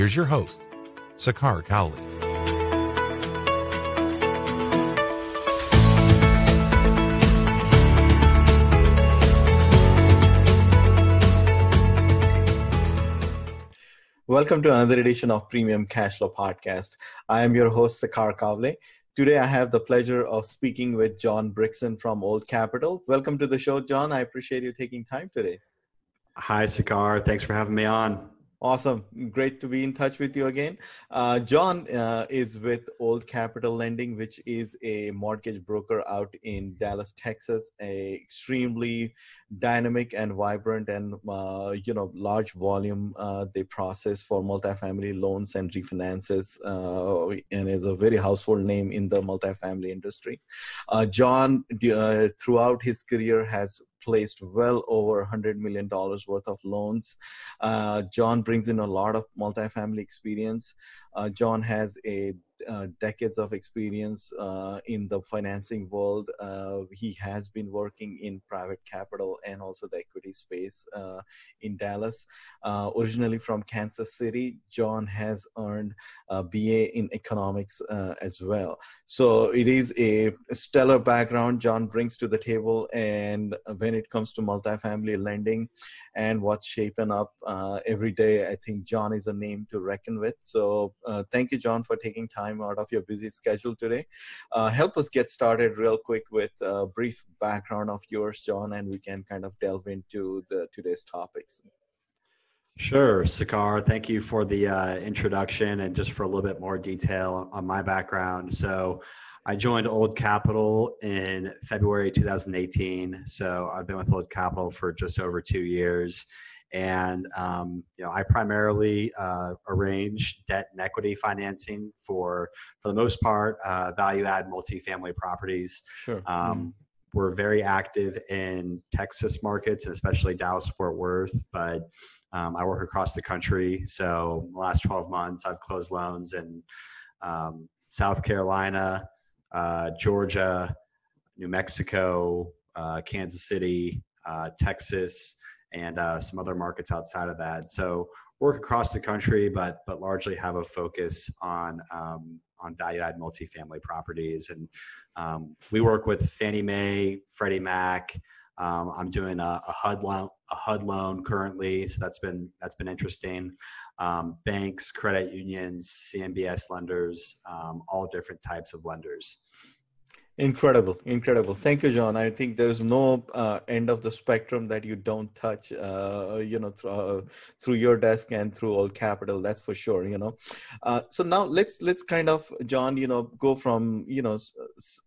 Here's your host, Sakar Cowley. Welcome to another edition of Premium Cashflow Podcast. I am your host, Sakar Cowley. Today, I have the pleasure of speaking with John Brixon from Old Capital. Welcome to the show, John. I appreciate you taking time today. Hi, Sakar. Thanks for having me on. Awesome. Great to be in touch with you again. Uh, John uh, is with Old Capital Lending, which is a mortgage broker out in Dallas, Texas, a extremely dynamic and vibrant and, uh, you know, large volume uh, they process for multifamily loans and refinances uh, and is a very household name in the multifamily industry. Uh, John, throughout his career, has placed well over $100 million worth of loans. Uh, John brings in a lot of multifamily experience. Uh, John has a uh, decades of experience uh, in the financing world. Uh, he has been working in private capital and also the equity space uh, in Dallas. Uh, originally from Kansas City, John has earned a BA in economics as well. So it is a stellar background John brings to the table. And when it comes to multifamily lending and what's shaping up every day, I think John is a name to reckon with. So thank you, John, for taking time time out of your busy schedule today. Uh, help us get started real quick with a brief background of yours, John, and we can kind of delve into the today's topics. Sure, Sakar. Thank you for the uh, introduction and just for a little bit more detail on my background. So, I joined Old Capital in February 2018. So, I've been with Old Capital for just over two years and um, you know I primarily uh, arrange debt and equity financing for for the most part uh, value add multifamily properties. Sure. Um, mm We're very active in Texas markets and especially Dallas Fort Worth, but um, I work across the country. So the last 12 months, I've closed loans in um, South Carolina, uh, Georgia, New Mexico, uh, Kansas City, uh, Texas and uh, some other markets outside of that. So work across the country, but but largely have a focus on um, on value add multifamily properties. And um, we work with Fannie Mae, Freddie Mac. Um, I'm doing a, a, HUD loan, a HUD loan currently, so that's been that's been interesting. Um, banks, credit unions, CMBS lenders, um, all different types of lenders. Incredible, incredible. Thank you, John. I think there's no uh, end of the spectrum that you don't touch, uh, you know, through, uh, through your desk and through Old Capital. That's for sure. You know, uh, so now let's let's kind of, John, you know, go from you know s-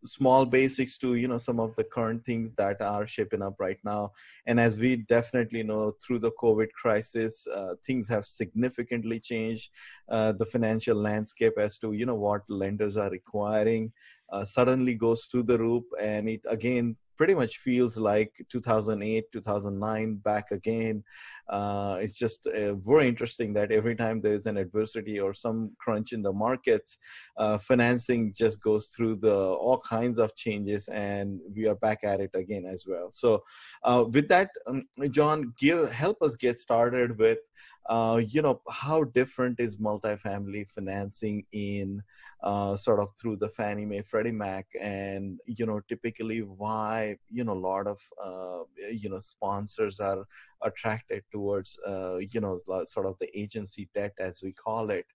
small basics to you know some of the current things that are shaping up right now. And as we definitely know, through the COVID crisis, uh, things have significantly changed uh, the financial landscape as to you know what lenders are requiring uh, suddenly goes through the roof and it again pretty much feels like 2008 2009 back again. Uh, it's just uh, very interesting that every time there's an adversity or some crunch in the markets uh, financing just goes through the all kinds of changes and we are back at it again as well. So uh, with that um, john give help us get started with uh, you know how different is multifamily financing in uh, sort of through the Fannie Mae, Freddie Mac, and you know, typically why you know a lot of uh, you know sponsors are attracted towards uh, you know sort of the agency debt as we call it,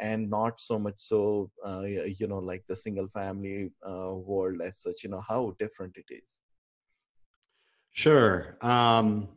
and not so much so uh, you know like the single family uh, world as such. You know how different it is. Sure. Um,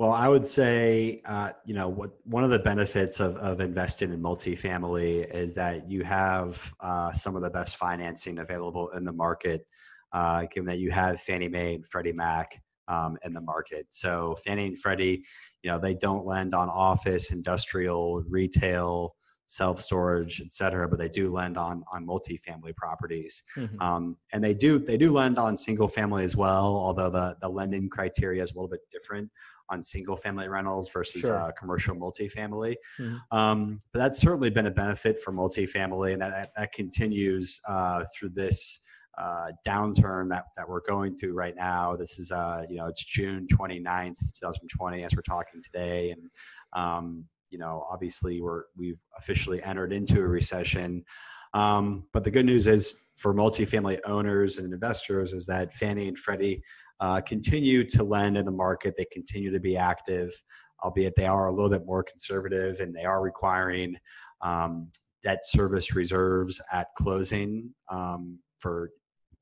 well, I would say, uh, you know, what one of the benefits of, of investing in multifamily is that you have uh, some of the best financing available in the market, uh, given that you have Fannie Mae and Freddie Mac um, in the market. So Fannie and Freddie, you know, they don't lend on office, industrial, retail, self storage, et cetera, but they do lend on on multifamily properties, Mhm. um, and they do they do lend on single family as well. Although the the lending criteria is a little bit different on single family rentals versus Sure. uh, commercial multifamily. Mhm. Um, but that's certainly been a benefit for multifamily, and that that, that continues uh, through this uh, downturn that, that we're going through right now. This is, uh, you know, it's June 29th, 2020, as we're talking today. And, um, you know, obviously we're, we've officially entered into a recession. Um, but the good news is for multifamily owners and investors is that Fannie and Freddie uh, continue to lend in the market. They continue to be active, albeit they are a little bit more conservative and they are requiring um, debt service reserves at closing um, for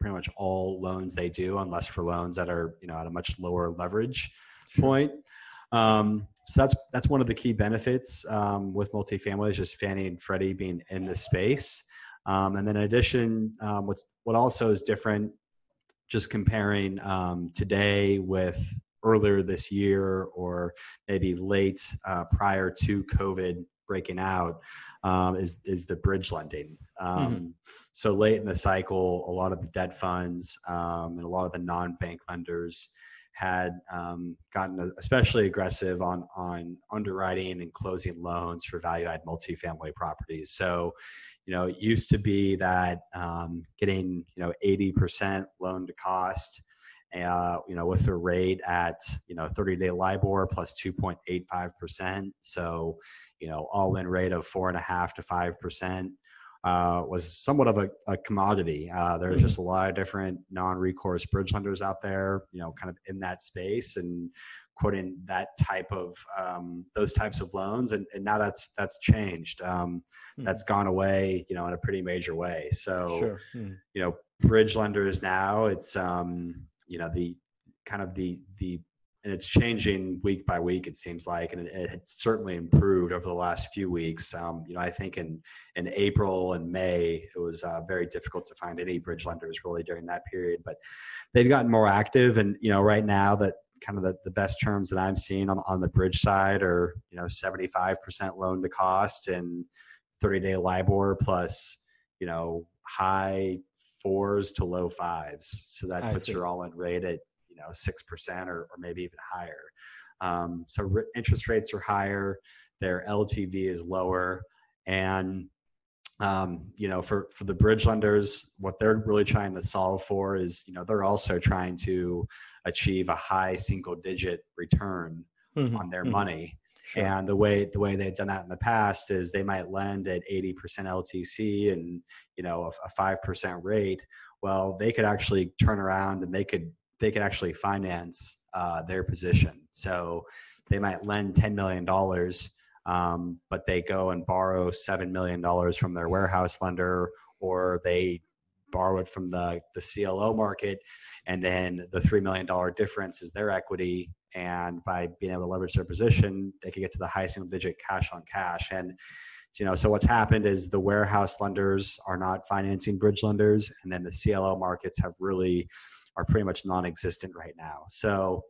pretty much all loans they do, unless for loans that are you know at a much lower leverage point. Um, so that's that's one of the key benefits um, with multifamily is just Fannie and Freddie being in the space. Um, and then in addition, um, what's what also is different, just comparing um, today with earlier this year or maybe late uh, prior to COVID breaking out, um, is is the bridge lending. Um, So late in the cycle, a lot of the debt funds um, and a lot of the non-bank lenders had um, gotten especially aggressive on on underwriting and closing loans for value-add multifamily properties. So, you know, it used to be that um, getting you know 80% loan to cost. Uh, you know, with a rate at you know 30-day LIBOR plus plus 2.85 percent, so you know all-in rate of four and a half to five percent uh, was somewhat of a, a commodity. Uh, there's Mhm. just a lot of different non-recourse bridge lenders out there, you know, kind of in that space and quoting that type of um, those types of loans. And, and now that's that's changed. Um, Mhm. That's gone away, you know, in a pretty major way. So Sure. Mhm. you know bridge lenders now it's um you know the kind of the the and it's changing week by week it seems like and it, it had certainly improved over the last few weeks um, you know i think in in april and may it was uh, very difficult to find any bridge lenders really during that period but they've gotten more active and you know right now that kind of the, the best terms that i'm seeing on, on the bridge side are you know 75% loan to cost and 30 day libor plus you know high fours to low fives. So that I puts see. your all-in rate at you know six percent or, or maybe even higher. Um, so re- interest rates are higher, their LTV is lower, and um, you know for for the bridge lenders, what they're really trying to solve for is you know they're also trying to achieve a high single-digit return Mhm. on their Mhm. money. Sure. And the way the way they've done that in the past is they might lend at 80% LTC and you know a, a 5% rate. Well, they could actually turn around and they could they could actually finance uh, their position. So they might lend 10 million dollars, um, but they go and borrow seven million dollars from their warehouse lender, or they borrow it from the the CLO market, and then the three million dollar difference is their equity. And by being able to leverage their position, they could get to the high single digit cash on cash. And you know, so what's happened is the warehouse lenders are not financing bridge lenders, and then the CLO markets have really are pretty much non-existent right now. So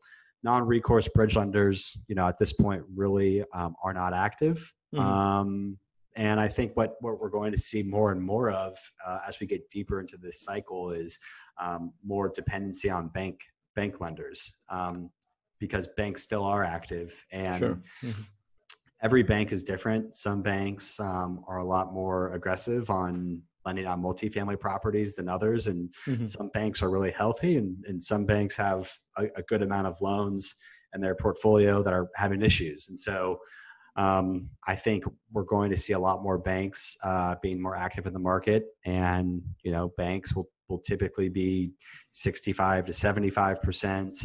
non-recourse bridge lenders, you know, at this point really um, are not active. Mhm. Um, and I think what, what we're going to see more and more of uh, as we get deeper into this cycle is um, more dependency on bank bank lenders um, because banks still are active and Sure. Mhm. every bank is different. Some banks um, are a lot more aggressive on lending on multifamily properties than others, and Mhm. some banks are really healthy, and, and some banks have a, a good amount of loans in their portfolio that are having issues. And so um, I think we're going to see a lot more banks uh, being more active in the market, and you know, banks will will typically be 65 to 75 percent.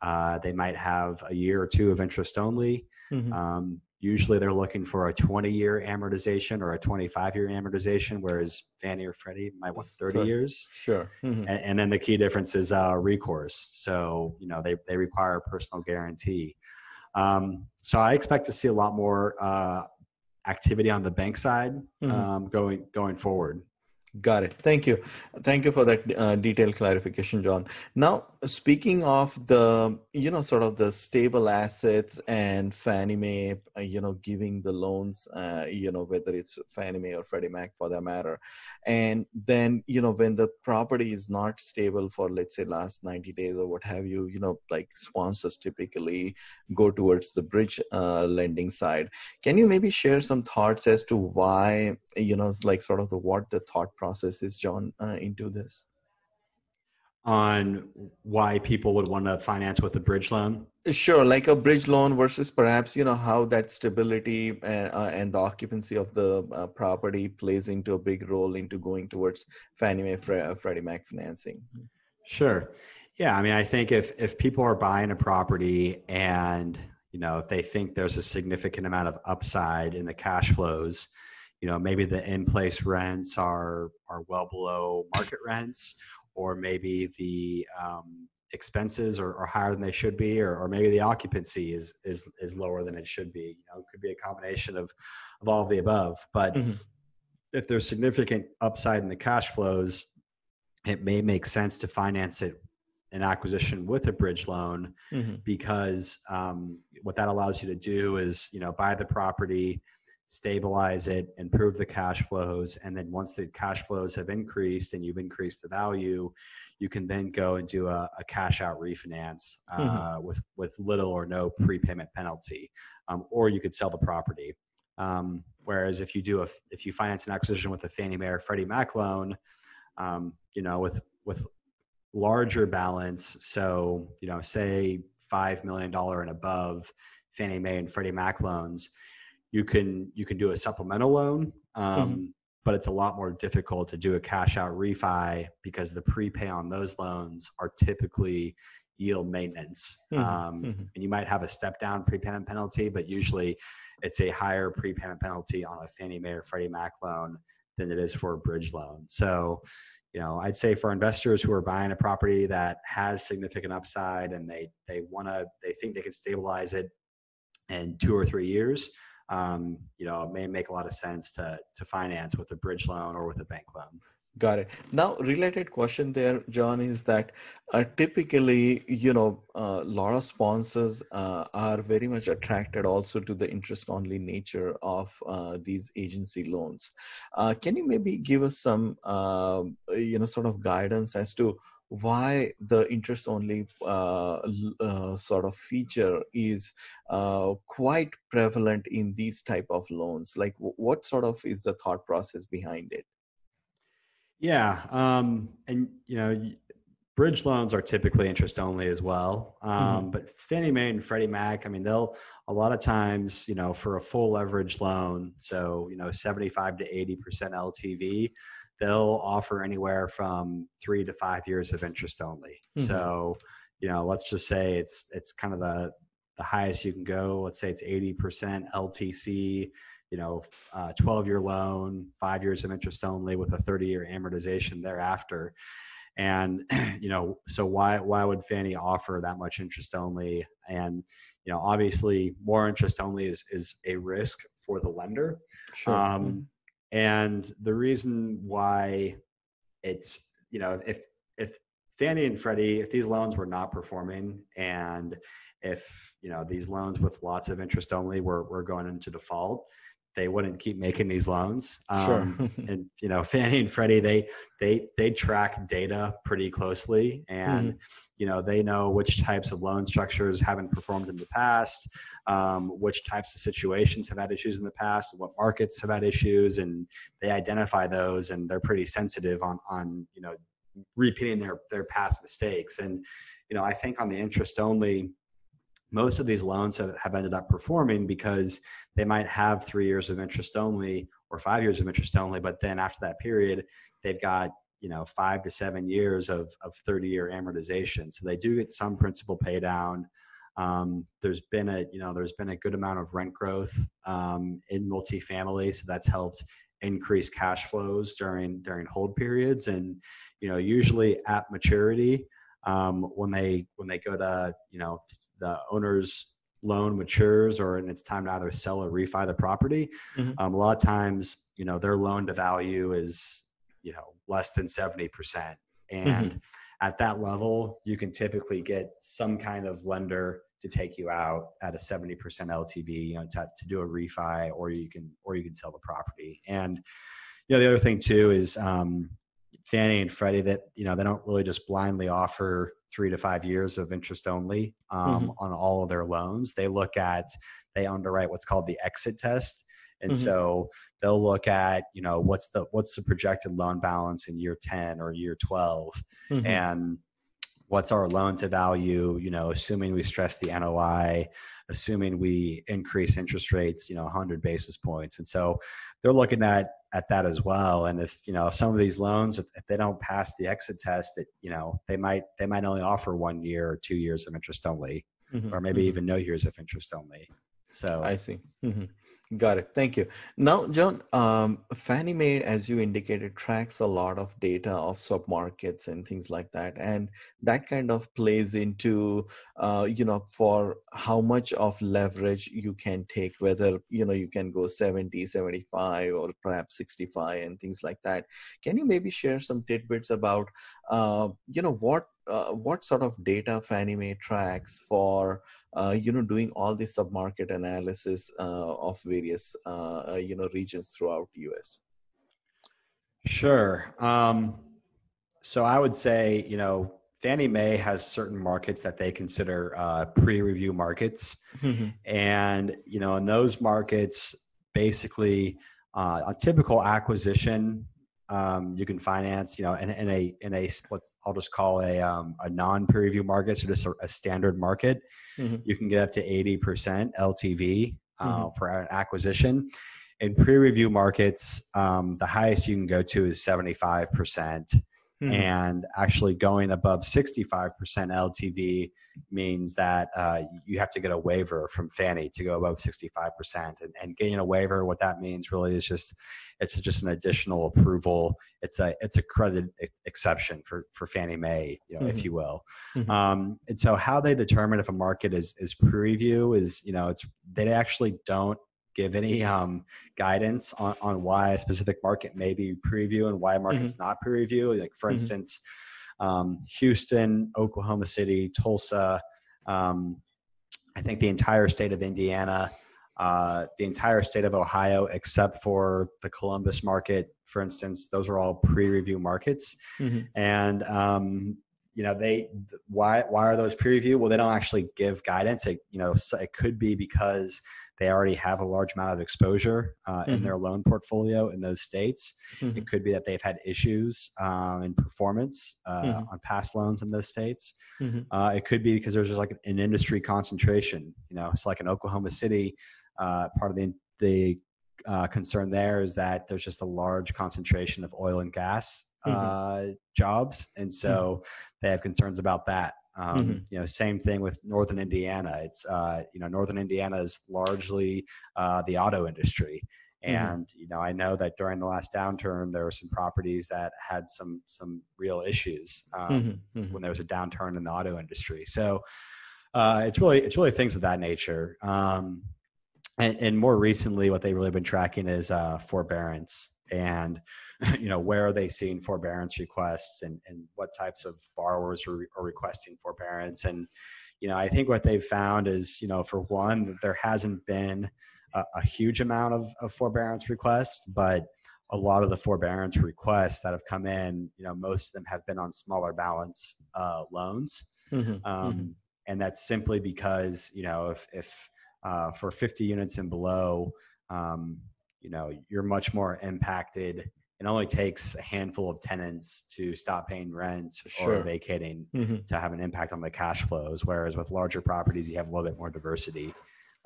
Uh, they might have a year or two of interest only. Mhm. Um, usually they're looking for a 20 year amortization or a 25 year amortization, whereas Fannie or Freddie might want 30 Sorry. years. Sure. Mhm. And, and then the key difference is uh, recourse. So, you know, they, they require a personal guarantee. Um, so I expect to see a lot more uh, activity on the bank side Mhm. um, going going forward. Got it. Thank you. Thank you for that uh, detailed clarification, John. Now, speaking of the, you know, sort of the stable assets and Fannie Mae, uh, you know, giving the loans, uh, you know, whether it's Fannie Mae or Freddie Mac for that matter, and then, you know, when the property is not stable for, let's say, last 90 days or what have you, you know, like sponsors typically go towards the bridge uh, lending side. Can you maybe share some thoughts as to why, you know, like sort of the what the thought process process is John uh, into this? On why people would want to finance with a bridge loan? Sure, like a bridge loan versus perhaps you know how that stability and, uh, uh, and the occupancy of the uh, property plays into a big role into going towards Fannie Mae, Fre- uh, Freddie Mac financing. Sure, yeah. I mean, I think if if people are buying a property and you know if they think there's a significant amount of upside in the cash flows, you know maybe the in place rents are are well below market rents or maybe the um, expenses are, are, higher than they should be or, or maybe the occupancy is is is lower than it should be you know it could be a combination of of all of the above but mm-hmm. if there's significant upside in the cash flows it may make sense to finance it an acquisition with a bridge loan mm-hmm. because um, what that allows you to do is you know buy the property stabilize it, improve the cash flows, and then once the cash flows have increased and you've increased the value, you can then go and do a, a cash out refinance uh, mm-hmm. with with little or no prepayment penalty, um, or you could sell the property. Um, whereas if you do a if you finance an acquisition with a Fannie Mae or Freddie Mac loan, um, you know with with larger balance, so you know say five million dollar and above Fannie Mae and Freddie Mac loans, you can you can do a supplemental loan um, mm-hmm. but it's a lot more difficult to do a cash out refi because the prepay on those loans are typically yield maintenance mm-hmm. Um, mm-hmm. and you might have a step down prepayment penalty but usually it's a higher prepayment penalty on a fannie mae or freddie mac loan than it is for a bridge loan so you know i'd say for investors who are buying a property that has significant upside and they they want to they think they can stabilize it in two or three years um, you know, it may make a lot of sense to to finance with a bridge loan or with a bank loan. Got it. Now, related question there, John, is that uh, typically, you know, a uh, lot of sponsors uh, are very much attracted also to the interest-only nature of uh, these agency loans. Uh, can you maybe give us some, um, you know, sort of guidance as to why the interest only uh, uh, sort of feature is uh, quite prevalent in these type of loans like what sort of is the thought process behind it yeah um, and you know bridge loans are typically interest only as well um, mm-hmm. but fannie mae and freddie mac i mean they'll a lot of times you know for a full leverage loan so you know 75 to 80% ltv they'll offer anywhere from three to five years of interest only. Mm-hmm. So, you know, let's just say it's it's kind of the the highest you can go. Let's say it's eighty percent LTC. You know, uh, twelve year loan, five years of interest only with a thirty year amortization thereafter. And you know, so why why would Fannie offer that much interest only? And you know, obviously, more interest only is is a risk for the lender. Sure. Um, mm-hmm. And the reason why it's, you know, if if Fannie and Freddie, if these loans were not performing and if, you know, these loans with lots of interest only were, were going into default, they wouldn't keep making these loans. Um, sure. and you know, Fannie and Freddie, they they they track data pretty closely, and mm-hmm. you know they know which types of loan structures haven't performed in the past, um, which types of situations have had issues in the past, what markets have had issues, and they identify those, and they're pretty sensitive on on you know repeating their their past mistakes. And you know, I think on the interest only most of these loans have, have ended up performing because they might have three years of interest only or five years of interest only, but then after that period, they've got you know five to seven years of, of 30 year amortization. So they do get some principal pay down. Um, there's been a you know there's been a good amount of rent growth um, in multifamily, so that's helped increase cash flows during during hold periods. And you know usually at maturity, um, when they when they go to you know the owner's loan matures or and it's time to either sell or refi the property mm-hmm. um, a lot of times you know their loan to value is you know less than 70% and Mm-hmm. at that level you can typically get some kind of lender to take you out at a 70% ltv you know to, to do a refi or you can or you can sell the property and you know the other thing too is um, fannie and freddie that you know they don't really just blindly offer three to five years of interest only um, Mhm. on all of their loans they look at they underwrite what's called the exit test and Mhm. so they'll look at you know what's the what's the projected loan balance in year 10 or year 12 Mhm. and what's our loan to value you know assuming we stress the NOI assuming we increase interest rates you know 100 basis points and so they're looking at at that as well and if you know if some of these loans if, if they don't pass the exit test it you know they might they might only offer one year or two years of interest only Mhm. or maybe Mhm. even no years of interest only so I see. Mhm. Got it. Thank you. Now, John, um, Fannie Mae, as you indicated, tracks a lot of data of submarkets and things like that, and that kind of plays into, uh, you know, for how much of leverage you can take, whether you know you can go 70, 75, or perhaps 65, and things like that. Can you maybe share some tidbits about, uh, you know, what uh, what sort of data Fannie Mae tracks for uh, you know doing all the submarket analysis uh, of various uh, uh, you know regions throughout the us Sure. Um, so I would say, you know, Fannie Mae has certain markets that they consider uh, pre-review markets, and you know, in those markets, basically, uh, a typical acquisition, um, you can finance, you know, in, in a in a what's I'll just call a um, a non-pre-review market, so just a, a standard market, Mhm. you can get up to eighty percent LTV uh, Mhm. for an acquisition in pre-review markets um, the highest you can go to is 75% Mhm. and actually going above 65% ltv means that uh, you have to get a waiver from fannie to go above 65% and, and getting a waiver what that means really is just it's just an additional approval it's a it's a credit exception for for fannie mae you know Mhm. if you will Mhm. um, and so how they determine if a market is is pre-review is you know it's they actually don't give any um, guidance on, on why a specific market may be pre-review and why a market's not pre-review. Like for Mhm. instance, um, Houston, Oklahoma City, Tulsa, um, I think the entire state of Indiana, uh, the entire state of Ohio, except for the Columbus market, for instance, those are all pre-review markets. Mhm. And um, you know they why why are those pre-review? Well, they don't actually give guidance. It you know it could be because they already have a large amount of exposure uh, in Mhm. their loan portfolio in those states. Mhm. It could be that they've had issues um, in performance uh, Mhm. on past loans in those states. Mhm. Uh, it could be because there's just like an industry concentration. You know, it's like in Oklahoma City. Uh, part of the the uh, concern there is that there's just a large concentration of oil and gas uh, jobs, and so they have concerns about that. Um, Mhm. You know, same thing with Northern Indiana. It's uh, you know Northern Indiana is largely uh, the auto industry, Mhm. and you know I know that during the last downturn there were some properties that had some some real issues um, Mhm. Mhm. when there was a downturn in the auto industry. So uh, it's really it's really things of that nature. Um, and, and more recently, what they've really been tracking is uh, forbearance and you know where are they seeing forbearance requests and, and what types of borrowers are, are requesting forbearance and you know i think what they've found is you know for one that there hasn't been a, a huge amount of, of forbearance requests but a lot of the forbearance requests that have come in you know most of them have been on smaller balance uh, loans Mhm. um, Mhm. and that's simply because you know if if uh, for 50 units and below um, you know you're much more impacted it only takes a handful of tenants to stop paying rent Sure. or vacating Mhm. to have an impact on the cash flows whereas with larger properties you have a little bit more diversity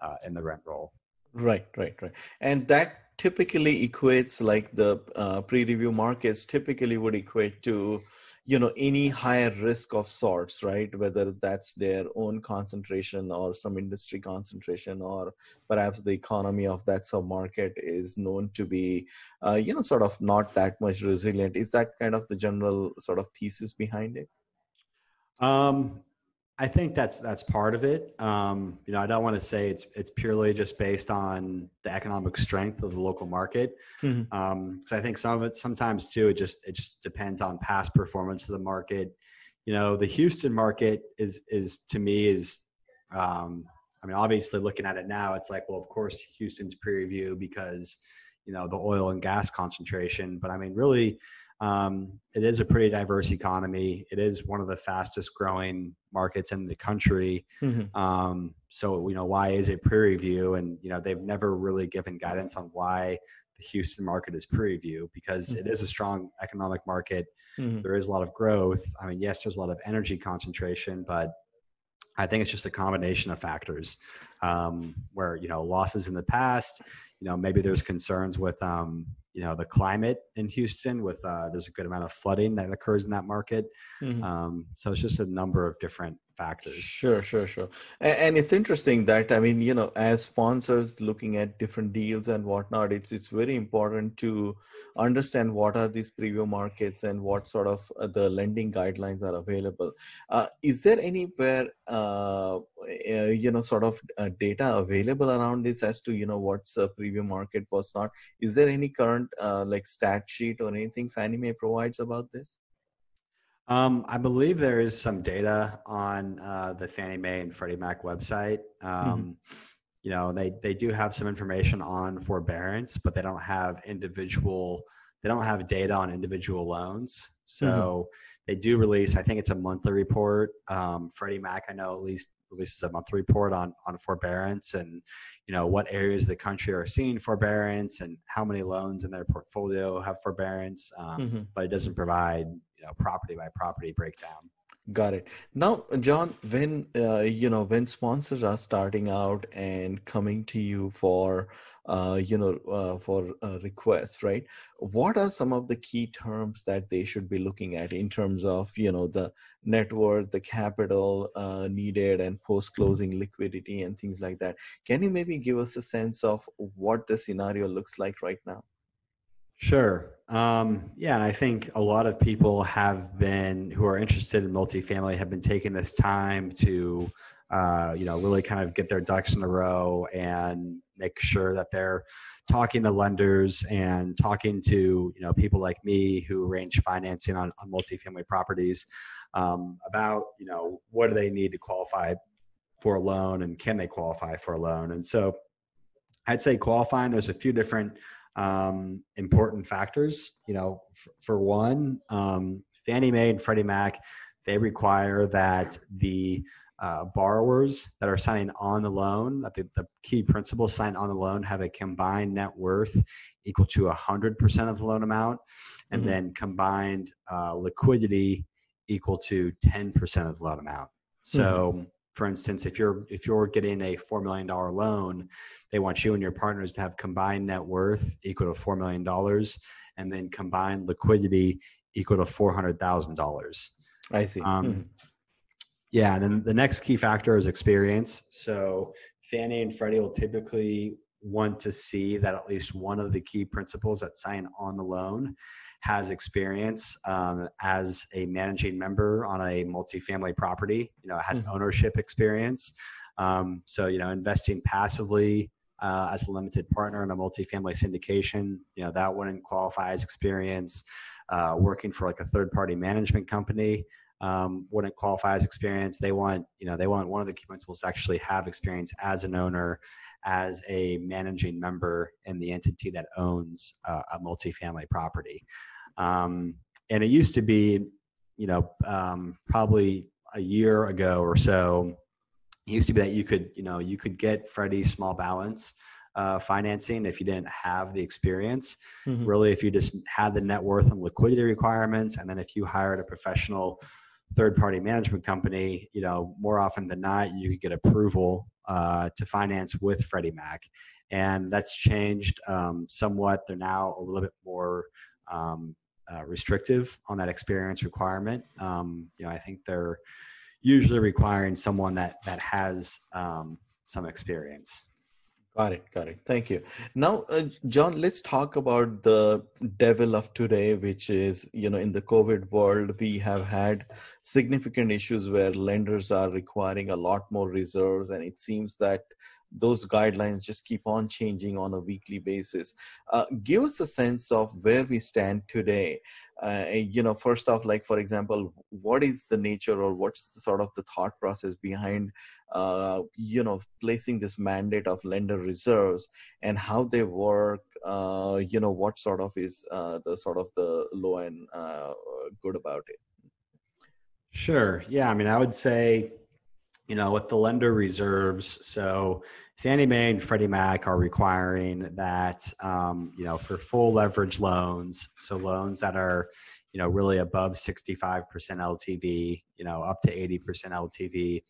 uh, in the rent roll Right, right, right. And that typically equates like the uh, pre-review markets typically would equate to, you know, any higher risk of sorts, right? Whether that's their own concentration or some industry concentration, or perhaps the economy of that submarket is known to be, uh, you know, sort of not that much resilient. Is that kind of the general sort of thesis behind it? Um, I think that's that's part of it. Um, you know, I don't want to say it's it's purely just based on the economic strength of the local market. Mm-hmm. Um, so I think some of it sometimes too it just it just depends on past performance of the market. You know, the Houston market is is to me is um, I mean, obviously looking at it now, it's like, well, of course Houston's pre-review because you know the oil and gas concentration. But I mean, really, um, it is a pretty diverse economy. It is one of the fastest growing markets in the country. Mm-hmm. Um, so, you know, why is it pre-review? And, you know, they've never really given guidance on why the Houston market is pre-review because mm-hmm. it is a strong economic market. Mm-hmm. There is a lot of growth. I mean, yes, there's a lot of energy concentration, but I think it's just a combination of factors um, where, you know, losses in the past, you know, maybe there's concerns with, um, you know the climate in Houston with uh, there's a good amount of flooding that occurs in that market. Mm-hmm. Um, so it's just a number of different factors. Sure, sure, sure. And, and, it's interesting that I mean, you know, as sponsors looking at different deals and whatnot, it's it's very important to understand what are these pre-review markets and what sort of uh, the lending guidelines are available. Uh, is there anywhere uh, uh you know sort of uh, data available around this as to you know what's a pre-review market, what's not? Is there any current like stat sheet or anything Fannie Mae provides about this? Um, I believe there is some data on uh, the Fannie Mae and Freddie Mac website. Um, mm-hmm. You know, they they do have some information on forbearance, but they don't have individual. They don't have data on individual loans. So mm-hmm. they do release. I think it's a monthly report. Um, Freddie Mac, I know at least releases a monthly report on on forbearance and you know what areas of the country are seeing forbearance and how many loans in their portfolio have forbearance um, mm-hmm. but it doesn't provide you know property by property breakdown. Got it. Now john when uh, you know when sponsors are starting out and coming to you for uh, you know uh, for requests right? What are some of the key terms that they should be looking at in terms of you know the net worth the capital uh, needed and post closing liquidity and things like that? Can you maybe give us a sense of what the scenario looks like right now Sure. Um, yeah, and I think a lot of people have been who are interested in multifamily have been taking this time to, uh, you know, really kind of get their ducks in a row and make sure that they're talking to lenders and talking to you know people like me who arrange financing on, on multifamily properties um, about you know what do they need to qualify for a loan and can they qualify for a loan and so i'd say qualifying there's a few different um, important factors. You know, f- for one, um, Fannie Mae and Freddie Mac, they require that the uh, borrowers that are signing on the loan, that the, the key principals sign on the loan, have a combined net worth equal to 100% of the loan amount, and mm-hmm. then combined uh, liquidity equal to 10% of the loan amount. So, mm-hmm. For instance, if you're if you're getting a four million dollar loan, they want you and your partners to have combined net worth equal to $4 million and then combined liquidity equal to $400,000. I see. Um, mm-hmm. Yeah. And then the next key factor is experience. So Fannie and Freddie will typically want to see that at least one of the key principals that sign on the loan has experience um, as a managing member on a multifamily property, you know, has mm-hmm. ownership experience. Um, so, you know, investing passively uh, as a limited partner in a multifamily syndication. You know, that wouldn't qualify as experience. Uh, working for like a third party management company um, wouldn't qualify as experience. They want, you know, they want one of the key principals to actually have experience as an owner, as a managing member in the entity that owns uh, a multifamily property. Um, and it used to be, you know, um, probably a year ago or so, it used to be that you could, you know, you could get Freddie's small balance uh, financing if you didn't have the experience. Mm-hmm. Really, if you just had the net worth and liquidity requirements, and then if you hired a professional third-party management company, you know, more often than not, you could get approval uh, to finance with Freddie Mac, and that's changed um, somewhat. They're now a little bit more um, uh, restrictive on that experience requirement. Um, you know, I think they're usually requiring someone that that has um, some experience. Got it. Got it. Thank you. Now, uh, John, let's talk about the devil of today, which is, you know, in the COVID world, we have had significant issues where lenders are requiring a lot more reserves. And it seems that those guidelines just keep on changing on a weekly basis. Uh, give us a sense of where we stand today uh, you know first off like for example what is the nature or what's the sort of the thought process behind uh, you know placing this mandate of lender reserves and how they work uh, you know what sort of is uh, the sort of the low and uh, good about it? Sure. Yeah i mean i would say you know with the lender reserves so Fannie Mae and Freddie Mac are requiring that, um, you know, for full leverage loans, so loans that are, you know, really above 65% LTV, you know, up to 80% LTV,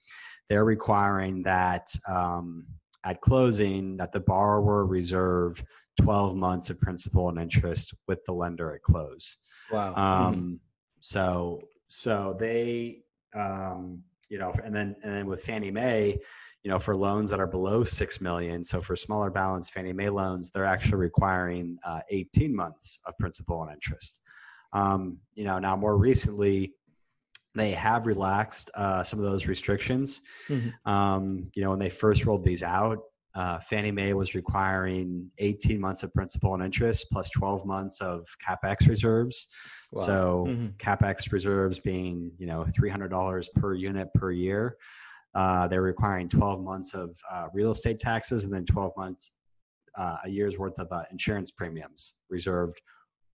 they're requiring that um, at closing that the borrower reserve 12 months of principal and interest with the lender at close. Wow. Um, mm-hmm. So, so they, um, you know, and then and then with Fannie Mae you know, for loans that are below six million, so for smaller balance Fannie Mae loans, they're actually requiring uh, 18 months of principal and interest. Um, you know, now more recently, they have relaxed uh, some of those restrictions. Mm-hmm. Um, you know, when they first rolled these out, uh, Fannie Mae was requiring 18 months of principal and interest plus 12 months of capex reserves. Wow. So mm-hmm. capex reserves being you know $300 per unit per year. Uh, they're requiring 12 months of uh, real estate taxes and then 12 months, uh, a year's worth of uh, insurance premiums reserved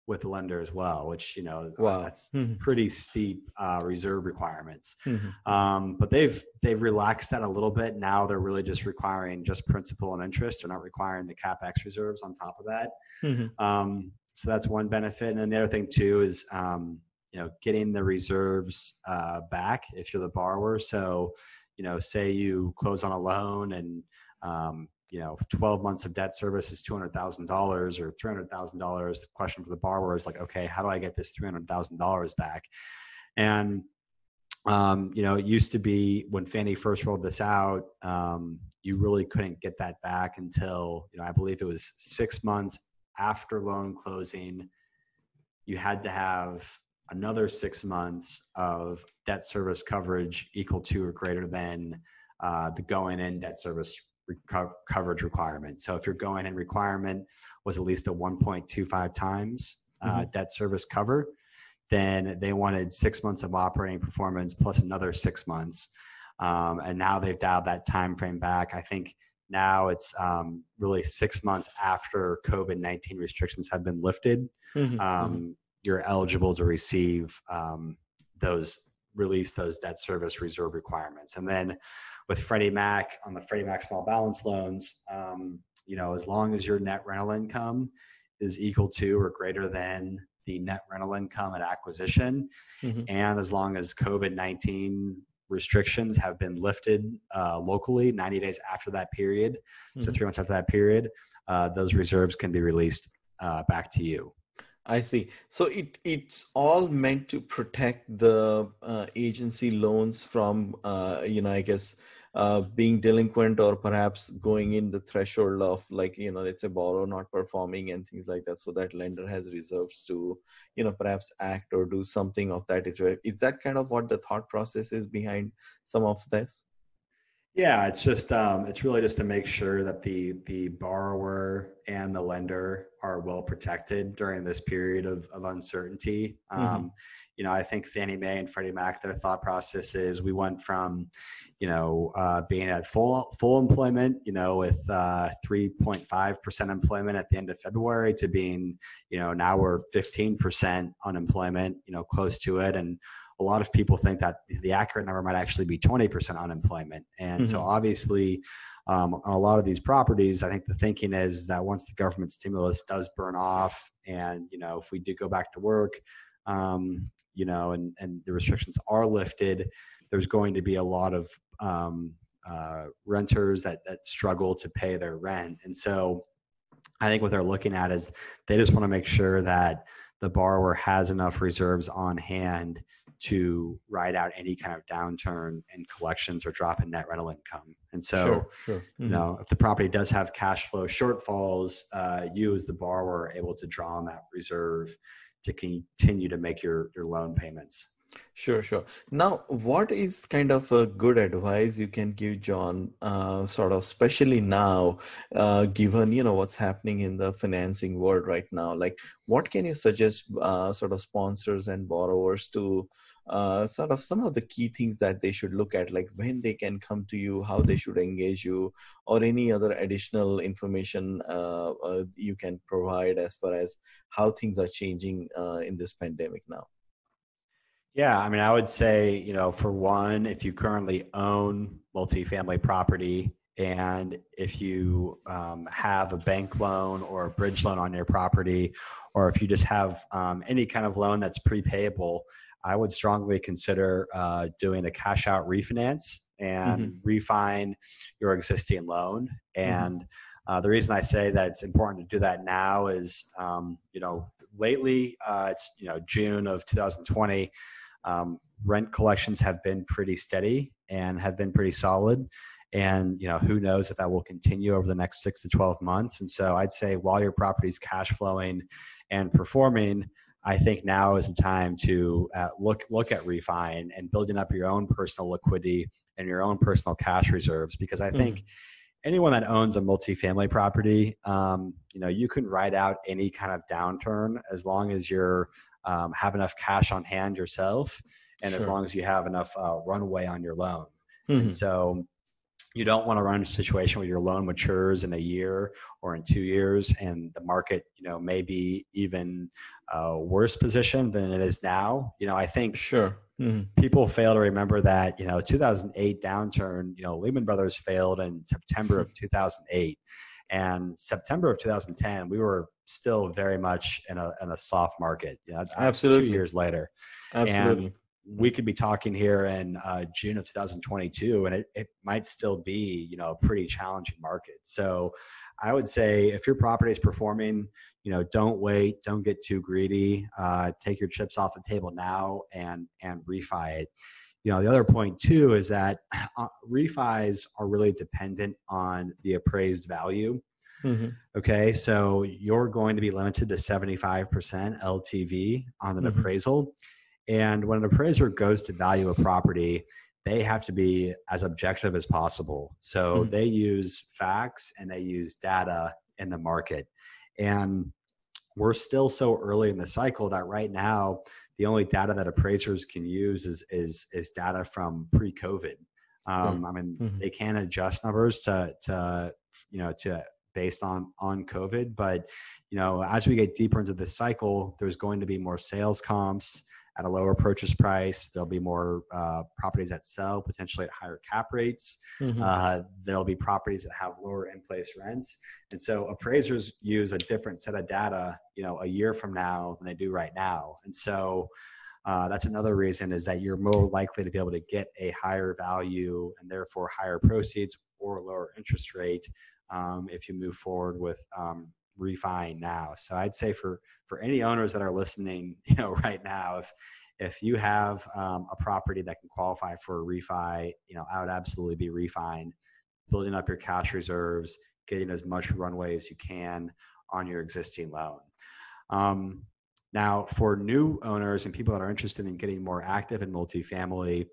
with the lender as well, which you know wow. that's mm-hmm. pretty steep uh, reserve requirements. Mm-hmm. Um, but they've they've relaxed that a little bit. Now they're really just requiring just principal and interest. They're not requiring the capex reserves on top of that. Mm-hmm. Um, so that's one benefit. And then the other thing too is um, you know getting the reserves uh, back if you're the borrower. So you know, say you close on a loan and um, you know, 12 months of debt service is $200,000 or $300,000. The question for the borrower is like, okay, how do I get this $300,000 back? And, um, you know, it used to be when Fannie first rolled this out, um, you really couldn't get that back until, you know, I believe it was six months after loan closing. You had to have another six months of debt service coverage equal to or greater than uh, the going in debt service reco- coverage requirement. So if your going in requirement was at least a 1.25 times uh, mm-hmm. debt service cover, then they wanted six months of operating performance plus another six months. Um, and now they've dialed that time frame back. I think now it's um, really six months after COVID 19 restrictions have been lifted. Mm-hmm. Um, mm-hmm you're eligible to receive um, those release those debt service reserve requirements. And then with Freddie Mac on the Freddie Mac small balance loans, um, you know, as long as your net rental income is equal to or greater than the net rental income at acquisition, mm-hmm. and as long as COVID 19 restrictions have been lifted uh, locally 90 days after that period, mm-hmm. so three months after that period, uh, those reserves can be released uh, back to you. I see. So it it's all meant to protect the uh, agency loans from, uh, you know, I guess, uh, being delinquent or perhaps going in the threshold of like, you know, let's say borrower not performing and things like that. So that lender has reserves to, you know, perhaps act or do something of that. Is that kind of what the thought process is behind some of this? Yeah, it's just um, it's really just to make sure that the the borrower and the lender are well protected during this period of, of uncertainty. Mm-hmm. Um, you know, I think Fannie Mae and Freddie Mac, their thought process is we went from, you know, uh, being at full full employment, you know, with uh, 3.5 percent employment at the end of February, to being, you know, now we're 15 percent unemployment, you know, close to it, and a lot of people think that the accurate number might actually be 20% unemployment. And mm-hmm. so obviously, um, on a lot of these properties, I think the thinking is that once the government stimulus does burn off, and you know, if we do go back to work, um, you know, and and the restrictions are lifted, there's going to be a lot of um, uh, renters that that struggle to pay their rent, and so I think what they're looking at is they just want to make sure that the borrower has enough reserves on hand to ride out any kind of downturn in collections or drop in net rental income. And so, sure, sure. Mm-hmm. you know, if the property does have cash flow shortfalls, uh, you as the borrower are able to draw on that reserve to continue to make your your loan payments. Sure, sure. Now, what is kind of a good advice you can give John, uh, sort of, especially now, uh, given you know what's happening in the financing world right now? Like, what can you suggest, uh, sort of, sponsors and borrowers to, uh, sort of, some of the key things that they should look at, like when they can come to you, how they should engage you, or any other additional information uh, uh, you can provide as far as how things are changing in this pandemic now? Yeah, I mean, I would say, you know, for one, if you currently own multifamily property and if you um, have a bank loan or a bridge loan on your property, or if you just have um, any kind of loan that's prepayable, I would strongly consider uh, doing a cash out refinance and mm-hmm. refine your existing loan. Mm-hmm. And mm-hmm. uh, the reason I say that it's important to do that now is, um, you know, lately uh, it's you know June of 2020 um, rent collections have been pretty steady and have been pretty solid and you know who knows if that will continue over the next six to 12 months and so i'd say while your property is cash flowing and performing i think now is the time to uh, look look at refi and building up your own personal liquidity and your own personal cash reserves because i think mm. anyone that owns a multifamily property um, you know you can ride out any kind of downturn as long as you're um, have enough cash on hand yourself, and sure. as long as you have enough uh, runway on your loan. Mm-hmm. And so you don't want to run a situation where your loan matures in a year or in two years and the market you know maybe even uh, worse position than it is now you know i think sure mm-hmm. people fail to remember that you know 2008 downturn you know lehman brothers failed in september of 2008 and September of 2010, we were still very much in a in a soft market. You know, Absolutely. Two years later. Absolutely. And we could be talking here in uh, June of 2022, and it, it might still be, you know, a pretty challenging market. So I would say if your property is performing, you know, don't wait, don't get too greedy. Uh, take your chips off the table now and and refi it you know the other point too is that uh, refis are really dependent on the appraised value mm-hmm. okay so you're going to be limited to 75% ltv on an mm-hmm. appraisal and when an appraiser goes to value a property they have to be as objective as possible so mm-hmm. they use facts and they use data in the market and we're still so early in the cycle that right now the only data that appraisers can use is is is data from pre-COVID. Um, I mean, mm-hmm. they can adjust numbers to to you know to based on on COVID, but you know as we get deeper into the cycle, there's going to be more sales comps at a lower purchase price. There'll be more uh, properties that sell potentially at higher cap rates. Mm-hmm. Uh, there'll be properties that have lower in-place rents, and so appraisers use a different set of data, you know, a year from now than they do right now. And so uh, that's another reason is that you're more likely to be able to get a higher value and therefore higher proceeds or lower interest rate um, if you move forward with um, refi now. So I'd say for for any owners that are listening, you know, right now, if if you have um, a property that can qualify for a refi, you know, I would absolutely be refining, building up your cash reserves, getting as much runway as you can on your existing loan. Um, now, for new owners and people that are interested in getting more active in multifamily,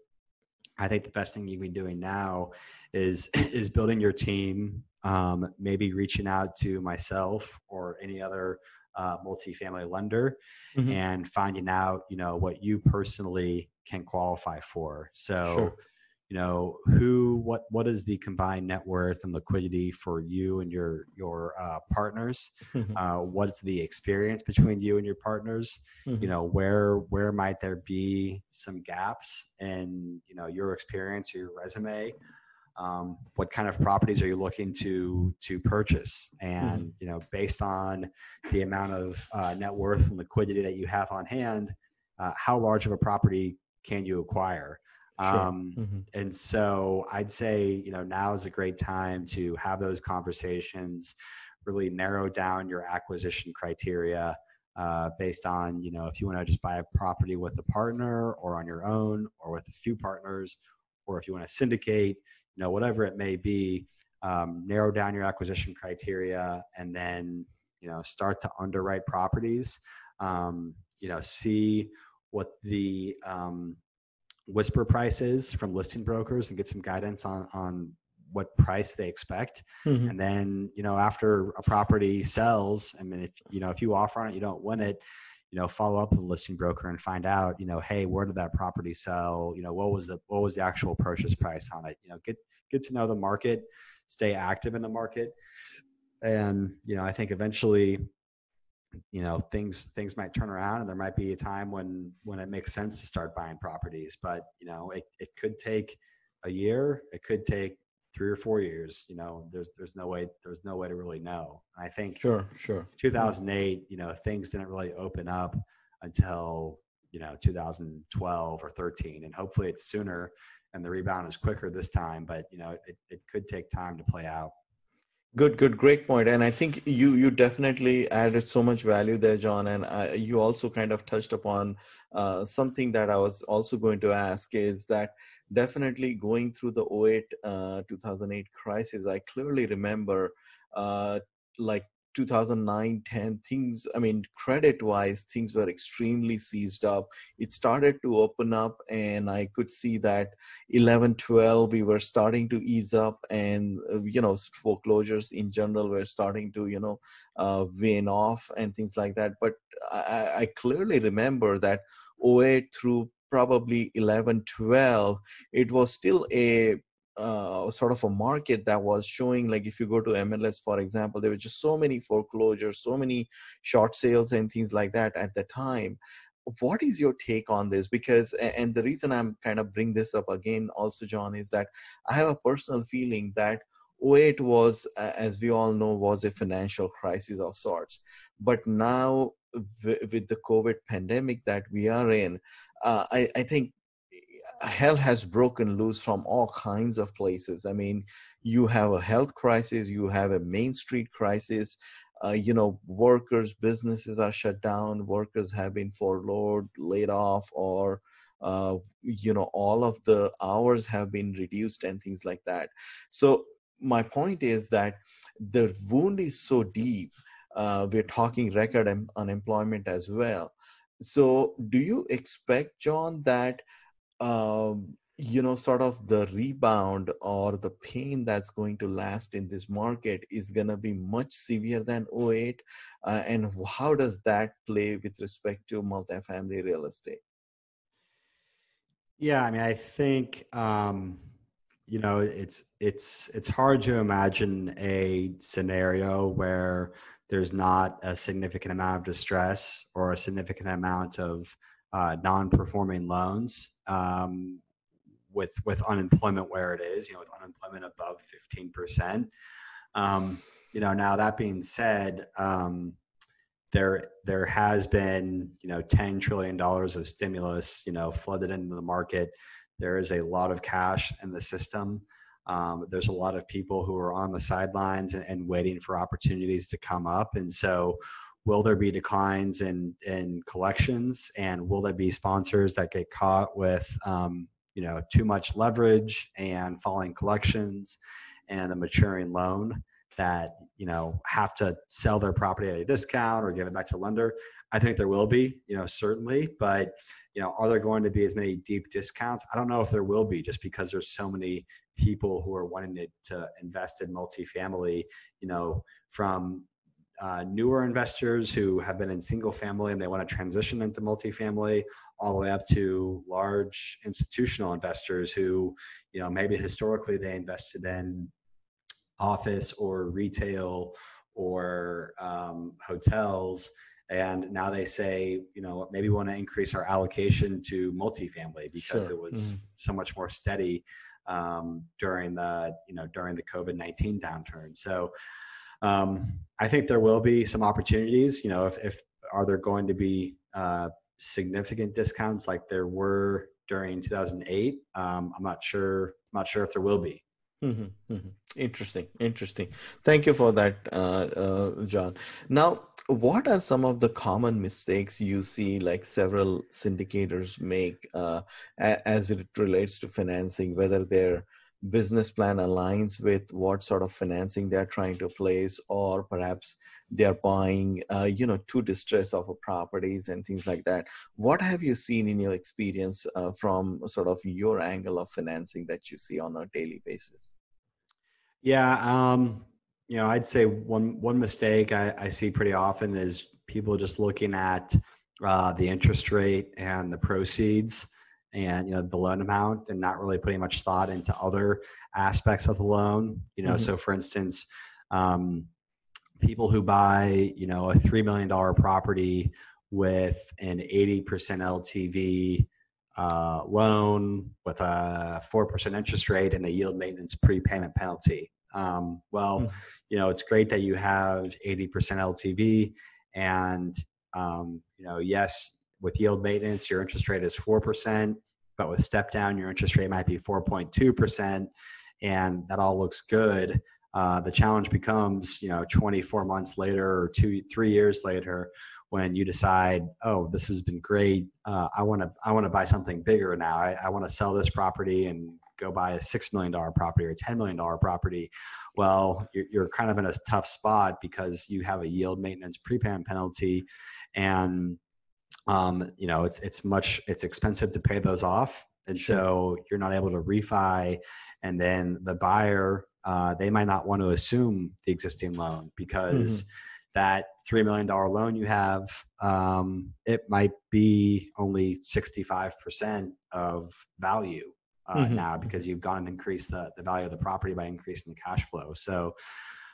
I think the best thing you can be doing now is is building your team, um, maybe reaching out to myself or any other uh, multifamily lender, mm-hmm. and finding out you know what you personally can qualify for. So. Sure you know who what what is the combined net worth and liquidity for you and your your uh, partners mm-hmm. uh, what's the experience between you and your partners mm-hmm. you know where where might there be some gaps in you know your experience or your resume um, what kind of properties are you looking to to purchase and mm-hmm. you know based on the amount of uh, net worth and liquidity that you have on hand uh, how large of a property can you acquire Sure. Um, mm-hmm. And so I'd say, you know, now is a great time to have those conversations, really narrow down your acquisition criteria, uh, based on you know if you want to just buy a property with a partner or on your own or with a few partners or if you want to syndicate you know whatever it may be um, narrow down your acquisition criteria and then you know start to underwrite properties um, you know see what the um, whisper price is from listing brokers and get some guidance on on what price they expect. Mm-hmm. and then you know after a property sells i mean if you know if you offer on it you don't win it you know follow up with the listing broker and find out you know hey where did that property sell? You know what was the what was the actual purchase price on it? You know get get to know the market stay active in the market. And you know i think eventually you know things things might turn around and there might be a time when when it makes sense to start buying properties. But you know it, it could take a year it could take three or four years you know there's there's no way there's no way to really know. I think sure sure. 2008 you know things didn't really open up until you know 2012 or 13 and hopefully it's sooner and the rebound is quicker this time but you know it, it could take time to play out. Good good great point and i think you you definitely added so much value there john and I, you also kind of touched upon uh, something that i was also going to ask is that definitely going through the 08 uh, 2008 crisis i clearly remember uh, like 2009 10 things i mean credit wise things were extremely seized up. It started to open up and i could see that 11 12 we were starting to ease up and uh, you know foreclosures in general were starting to you know uh, wane off and things like that. But i, I clearly remember that 08 through probably 11 12 it was still a uh, sort of a market that was showing like if you go to mls for example there were just so many foreclosures so many short sales and things like that at the time. What is your take on this? Because and the reason i'm kind of bring this up again also john is that i have a personal feeling that 08 was as we all know was a financial crisis of sorts. But now with the covid pandemic that we are in uh, I, I think hell has broken loose from all kinds of places. I mean, you have a health crisis, you have a Main Street crisis. Uh, you know, workers, businesses are shut down, workers have been furloughed, laid off, or uh, you know, all of the hours have been reduced and things like that. So my point is that the wound is so deep. Uh, we're talking record unemployment as well. So, do you expect, John, that um, you know sort of the rebound or the pain that's going to last in this market is going to be much severe than 08 uh, and how does that play with respect to multifamily real estate? Yeah i mean i think um, you know it's it's it's hard to imagine a scenario where there's not a significant amount of distress or a significant amount of uh, non-performing loans um, with with unemployment where it is, you know, with unemployment above 15%. Um, you know, now that being said, um, there there has been you know 10 trillion dollars of stimulus you know flooded into the market. There is a lot of cash in the system. Um, there's a lot of people who are on the sidelines and, and waiting for opportunities to come up, and so will there be declines in in collections? And will there be sponsors that get caught with um, you know too much leverage and falling collections and a maturing loan that you know have to sell their property at a discount or give it back to lender? I think there will be you know certainly but you know are there going to be as many deep discounts? I don't know if there will be just because there's so many people who are wanting to, to invest in multifamily you know from uh, newer investors who have been in single family and they want to transition into multifamily all the way up to large institutional investors who you know maybe historically they invested in office or retail or um, hotels and now they say you know maybe we want to increase our allocation to multifamily because sure. it was mm-hmm. so much more steady um, during the you know during the covid-19 downturn so um, I think there will be some opportunities. You know, if, if are there going to be uh, significant discounts like there were during 2008? Um, I'm not sure. I'm not sure if there will be. Mm-hmm, mm-hmm. Interesting, interesting. Thank you for that, uh, uh, John. Now, what are some of the common mistakes you see, like several syndicators make, uh, a- as it relates to financing, whether their business plan aligns with what sort of financing they're trying to place, or perhaps they're buying, uh, you know, to distress of properties and things like that. What have you seen in your experience uh, from sort of your angle of financing that you see on a daily basis? Yeah, um, you know, I'd say one one mistake I, I see pretty often is people just looking at uh, the interest rate and the proceeds and you know the loan amount and not really putting much thought into other aspects of the loan you know mm-hmm. so for instance um, people who buy, you know, a $3 million property with an 80% LTV uh, loan with a 4% interest rate and a yield maintenance prepayment penalty. Um, well, mm-hmm. you know, it's great that you have 80% LTV and, um, you know, yes, with yield maintenance, your interest rate is 4%, but with step down, your interest rate might be 4.2%. And that all looks good. Uh, the challenge becomes, you know, 24 months later or two, three years later, when you decide, oh, this has been great. Uh, I want to, I want to buy something bigger now. I, I want to sell this property and go buy a six million dollar property or ten million dollar property. Well, you're, you're kind of in a tough spot because you have a yield maintenance prepayment penalty, and um, you know it's it's much it's expensive to pay those off, and so you're not able to refi, and then the buyer uh, they might not want to assume the existing loan because mm-hmm. that $3 million loan you have, um, it might be only 65% of value uh, mm-hmm. now because you've gone and increased the, the value of the property by increasing the cash flow. So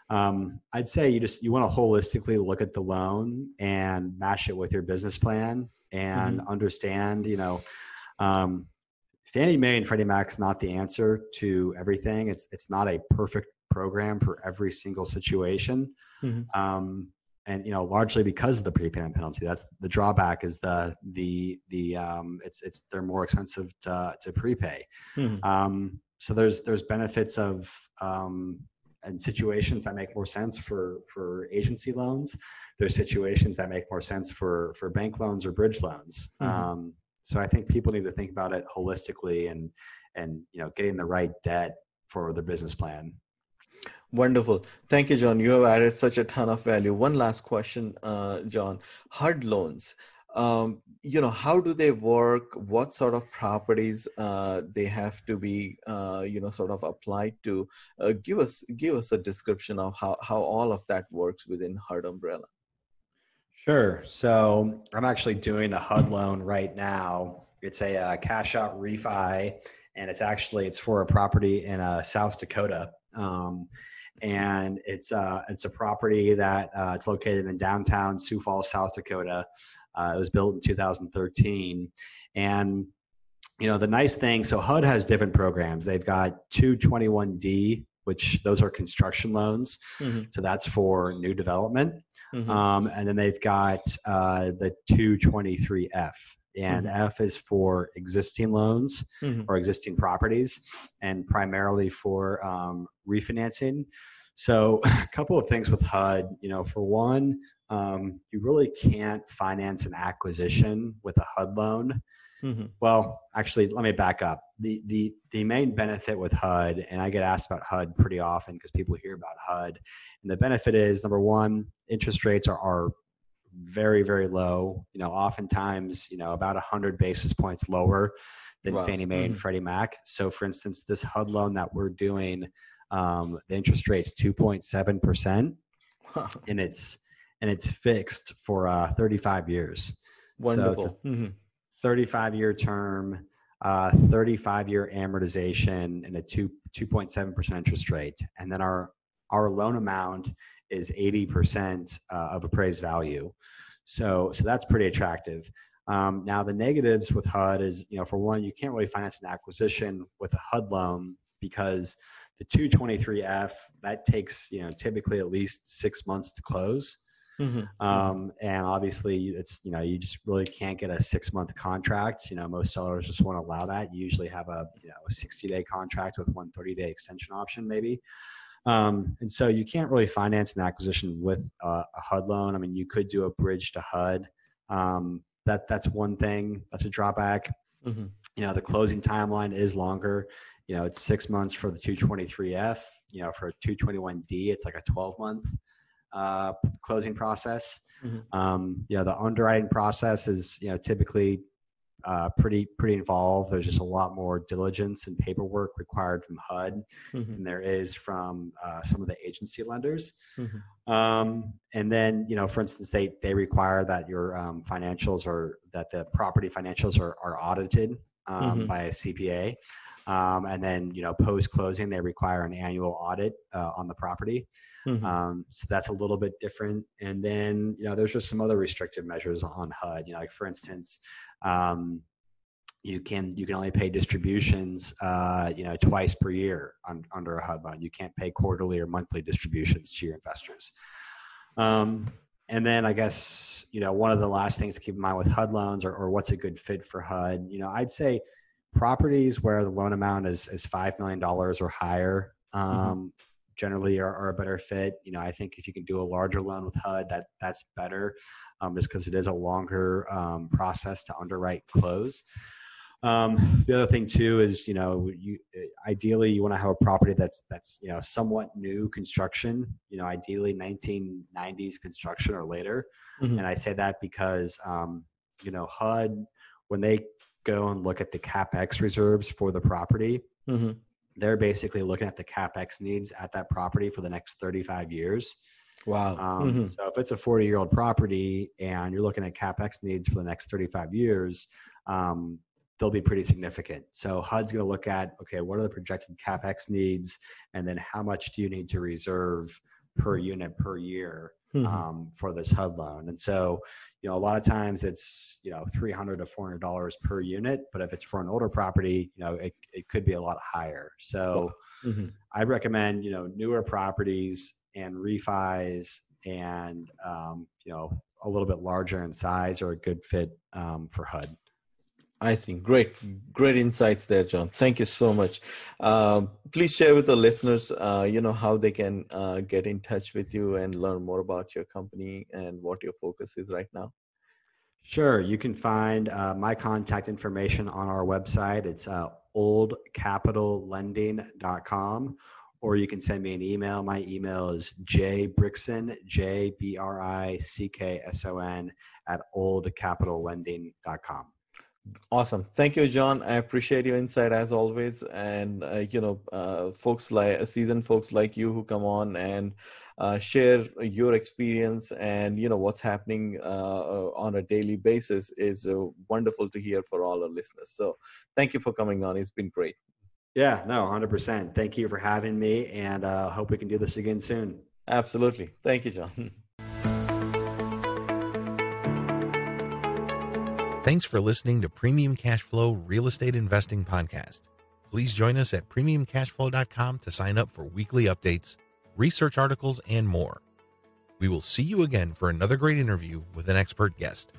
um, I'd say you just, you want to holistically look at the loan and match it with your business plan and mm-hmm. understand, you know, um, Fannie Mae and Freddie Mac's not the answer to everything. It's it's not a perfect program for every single situation. Mm-hmm. Um, and you know, largely because of the prepayment penalty. That's the drawback is the the the um, it's it's they're more expensive to to prepay. Mm-hmm. Um, so there's there's benefits of um, and situations that make more sense for for agency loans. There's situations that make more sense for for bank loans or bridge loans. Mm-hmm. Um, so I think people need to think about it holistically and and you know getting the right debt for their business plan. Wonderful. Thank you, John. You have added such a ton of value. One last question, uh, John. HUD loans. Um, you know, how do they work? What sort of properties uh, they have to be, uh, you know, sort of applied to? Uh, give us give us a description of how how all of that works within HUD umbrella. Sure. So I'm actually doing a HUD loan right now. It's a, a uh, cash out refi, and it's actually it's for a property in uh, South Dakota. Um, and it's uh, it's a property that uh, it's located in downtown Sioux Falls, South Dakota. Uh, it was built in 2013, and you know the nice thing. So HUD has different programs. They've got 221D, which those are construction loans. Mm-hmm. So that's for new development. Mm-hmm. Um, and then they've got uh, the 223F. And mm-hmm. F is for existing loans mm-hmm. or existing properties and primarily for um, refinancing. So, a couple of things with HUD. You know, for one, um, you really can't finance an acquisition with a HUD loan. Mm-hmm. Well, actually, let me back up. The the the main benefit with HUD, and I get asked about HUD pretty often because people hear about HUD, and the benefit is number one, interest rates are are very very low. You know, oftentimes you know about hundred basis points lower than wow. Fannie Mae mm-hmm. and Freddie Mac. So, for instance, this HUD loan that we're doing, um, the interest rate's two point seven percent, and it's and it's fixed for uh, thirty five years. Wonderful. So 35 year term, uh, 35 year amortization, and a 2, 2.7% interest rate. And then our, our loan amount is 80% uh, of appraised value. So, so that's pretty attractive. Um, now the negatives with HUD is, you know, for one, you can't really finance an acquisition with a HUD loan because the 223F that takes, you know, typically at least six months to close. Mm-hmm. Um, and obviously, it's you know you just really can't get a six month contract. You know, most sellers just won't allow that. You usually have a you know a sixty day contract with one 30 day extension option, maybe. Um, and so you can't really finance an acquisition with a, a HUD loan. I mean, you could do a bridge to HUD. Um, that that's one thing. That's a drawback. Mm-hmm. You know, the closing timeline is longer. You know, it's six months for the 223F. You know, for a 221D, it's like a 12 month uh, closing process. Mm-hmm. Um, you know, the underwriting process is you know typically uh, pretty pretty involved. There's just a lot more diligence and paperwork required from HUD mm-hmm. than there is from uh, some of the agency lenders. Mm-hmm. Um, and then, you know, for instance, they they require that your um, financials are that the property financials are are audited um, mm-hmm. by a CPA. Um, and then, you know, post closing, they require an annual audit uh, on the property. Mm-hmm. Um, so that's a little bit different. And then, you know, there's just some other restrictive measures on HUD. You know, like for instance, um, you can you can only pay distributions uh, you know twice per year on, under a HUD loan. You can't pay quarterly or monthly distributions to your investors. Um, and then I guess you know one of the last things to keep in mind with HUD loans or, or what's a good fit for HUD. You know, I'd say properties where the loan amount is is five million dollars or higher. Mm-hmm. Um, mm-hmm. Generally, are, are, a better fit. You know, I think if you can do a larger loan with HUD, that that's better, um, just because it is a longer um, process to underwrite close. Um, the other thing too is, you know, you ideally you want to have a property that's that's you know somewhat new construction. You know, ideally 1990s construction or later. Mm-hmm. And I say that because um, you know HUD when they go and look at the capex reserves for the property, mm-hmm. they're basically looking at the capex needs at that property for the next 35 years. Wow. Um, mm-hmm. So if it's a 40 year old property and you're looking at capex needs for the next 35 years, um, they'll be pretty significant. So HUD's going to look at okay, what are the projected capex needs, and then how much do you need to reserve per unit per year mm-hmm. um, for this HUD loan? And so, you know, a lot of times it's you know three hundred to four hundred dollars per unit, but if it's for an older property, you know, it it could be a lot higher. So, mm-hmm. I'd recommend you know newer properties and refis and um, you know a little bit larger in size are a good fit um, for HUD. I think great, great insights there, John. Thank you so much. Uh, please share with the listeners, uh, you know, how they can uh, get in touch with you and learn more about your company and what your focus is right now. Sure, you can find uh, my contact information on our website. It's uh, oldcapitallending.com, or you can send me an email. My email is jbrickson, J B R I C K S O N, at oldcapitallending.com. Awesome. Thank you, John. I appreciate your insight as always. And, uh, you know, uh, folks like seasoned folks like you who come on and uh, share your experience and, you know, what's happening uh, on a daily basis is uh, wonderful to hear for all our listeners. So thank you for coming on. It's been great. Yeah, no, 100%. Thank you for having me and uh, hope we can do this again soon. Absolutely. Thank you, John. Thanks for listening to Premium Cashflow Real Estate Investing Podcast. Please join us at premiumcashflow.com to sign up for weekly updates, research articles, and more. We will see you again for another great interview with an expert guest.